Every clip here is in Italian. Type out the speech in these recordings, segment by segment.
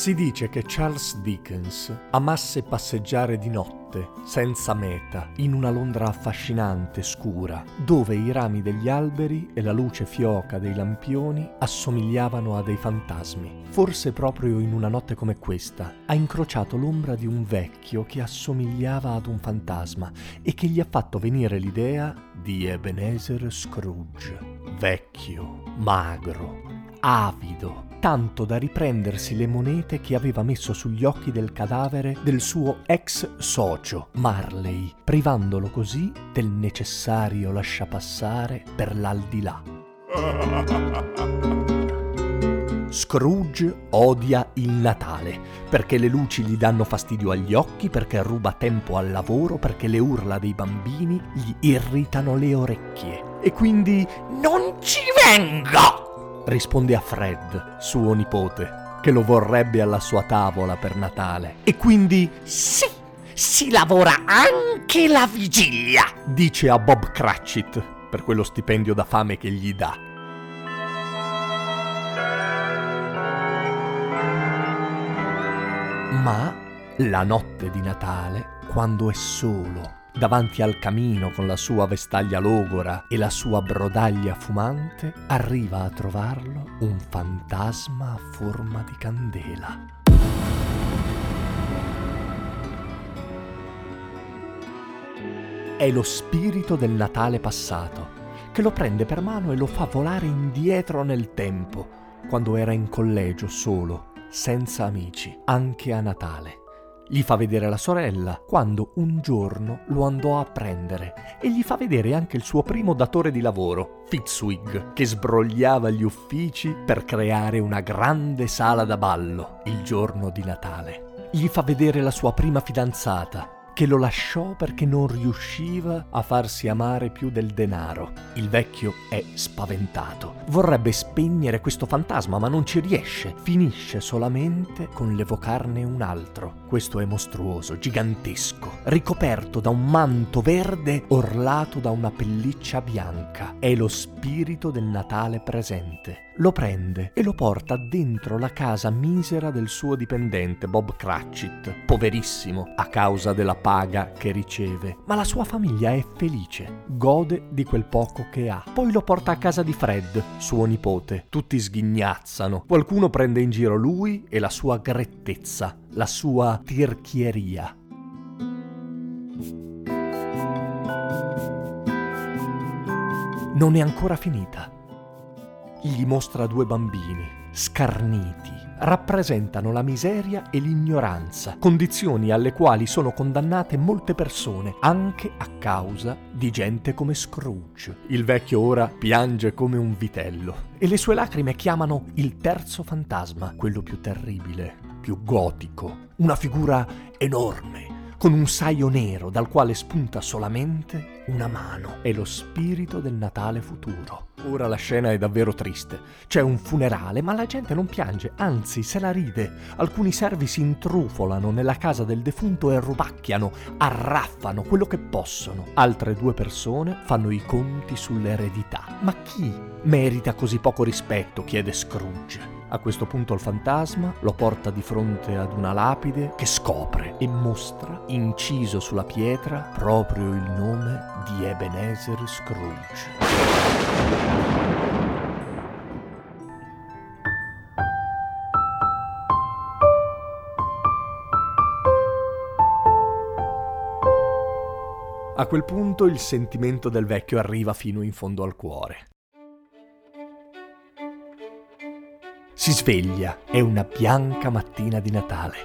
Si dice che Charles Dickens amasse passeggiare di notte, senza meta, in una Londra affascinante, scura, dove i rami degli alberi e la luce fioca dei lampioni assomigliavano a dei fantasmi. Forse proprio in una notte come questa ha incrociato l'ombra di un vecchio che assomigliava ad un fantasma e che gli ha fatto venire l'idea di Ebenezer Scrooge. Vecchio, magro, avido, tanto da riprendersi le monete che aveva messo sugli occhi del cadavere del suo ex socio, Marley, privandolo così del necessario lasciapassare per l'aldilà. Scrooge odia il Natale perché le luci gli danno fastidio agli occhi, perché ruba tempo al lavoro, perché le urla dei bambini gli irritano le orecchie. E quindi non ci venga! Risponde a Fred, suo nipote, che lo vorrebbe alla sua tavola per Natale. E quindi sì, si lavora anche la vigilia, dice a Bob Cratchit per quello stipendio da fame che gli dà. Ma la notte di Natale, quando è solo davanti al camino con la sua vestaglia logora e la sua brodaglia fumante, arriva a trovarlo un fantasma a forma di candela. È lo spirito del Natale passato, che lo prende per mano e lo fa volare indietro nel tempo, quando era in collegio solo, senza amici, anche a Natale. Gli fa vedere la sorella quando un giorno lo andò a prendere e gli fa vedere anche il suo primo datore di lavoro, Fitzwig, che sbrogliava gli uffici per creare una grande sala da ballo il giorno di Natale. Gli fa vedere la sua prima fidanzata, che lo lasciò perché non riusciva a farsi amare più del denaro. Il vecchio è spaventato. Vorrebbe spegnere questo fantasma, ma non ci riesce. Finisce solamente con l'evocarne un altro. Questo è mostruoso, gigantesco, ricoperto da un manto verde orlato da una pelliccia bianca. È lo spirito del Natale presente lo prende e lo porta dentro la casa misera del suo dipendente Bob Cratchit, poverissimo a causa della paga che riceve. Ma la sua famiglia è felice, gode di quel poco che ha. Poi lo porta a casa di Fred, suo nipote. Tutti sghignazzano. Qualcuno prende in giro lui e la sua grettezza, la sua tirchieria. Non è ancora finita gli mostra due bambini, scarniti, rappresentano la miseria e l'ignoranza, condizioni alle quali sono condannate molte persone, anche a causa di gente come Scrooge. Il vecchio ora piange come un vitello e le sue lacrime chiamano il terzo fantasma, quello più terribile, più gotico, una figura enorme con un saio nero dal quale spunta solamente una mano. È lo spirito del Natale futuro. Ora la scena è davvero triste. C'è un funerale, ma la gente non piange, anzi se la ride. Alcuni servi si intrufolano nella casa del defunto e rubacchiano, arraffano quello che possono. Altre due persone fanno i conti sull'eredità. Ma chi merita così poco rispetto? chiede Scrooge. A questo punto il fantasma lo porta di fronte ad una lapide che scopre e mostra, inciso sulla pietra, proprio il nome di Ebenezer Scrooge. A quel punto il sentimento del vecchio arriva fino in fondo al cuore. Si sveglia, è una bianca mattina di Natale.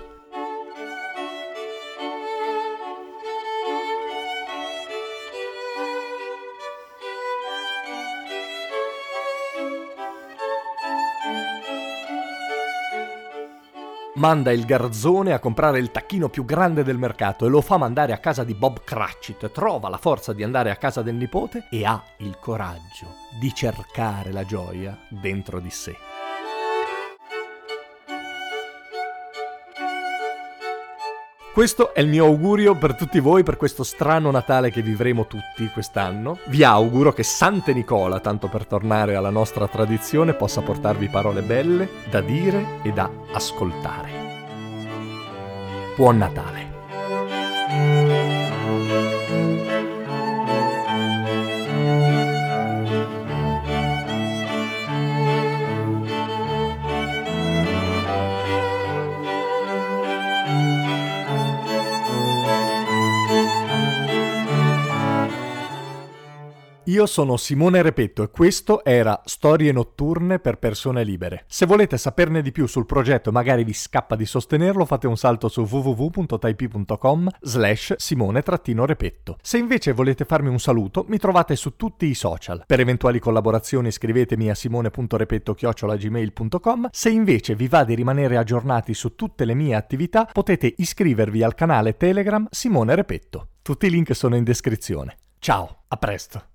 Manda il garzone a comprare il tacchino più grande del mercato e lo fa mandare a casa di Bob Cratchit. Trova la forza di andare a casa del nipote e ha il coraggio di cercare la gioia dentro di sé. Questo è il mio augurio per tutti voi per questo strano Natale che vivremo tutti quest'anno. Vi auguro che Sante Nicola, tanto per tornare alla nostra tradizione, possa portarvi parole belle da dire e da ascoltare. Buon Natale! Io sono Simone Repetto e questo era Storie notturne per persone libere. Se volete saperne di più sul progetto e magari vi scappa di sostenerlo, fate un salto su www.taipi.com slash simone-repetto. Se invece volete farmi un saluto, mi trovate su tutti i social. Per eventuali collaborazioni scrivetemi a simone.repetto-gmail.com. Se invece vi va di rimanere aggiornati su tutte le mie attività, potete iscrivervi al canale Telegram Simone Repetto. Tutti i link sono in descrizione. Ciao, a presto!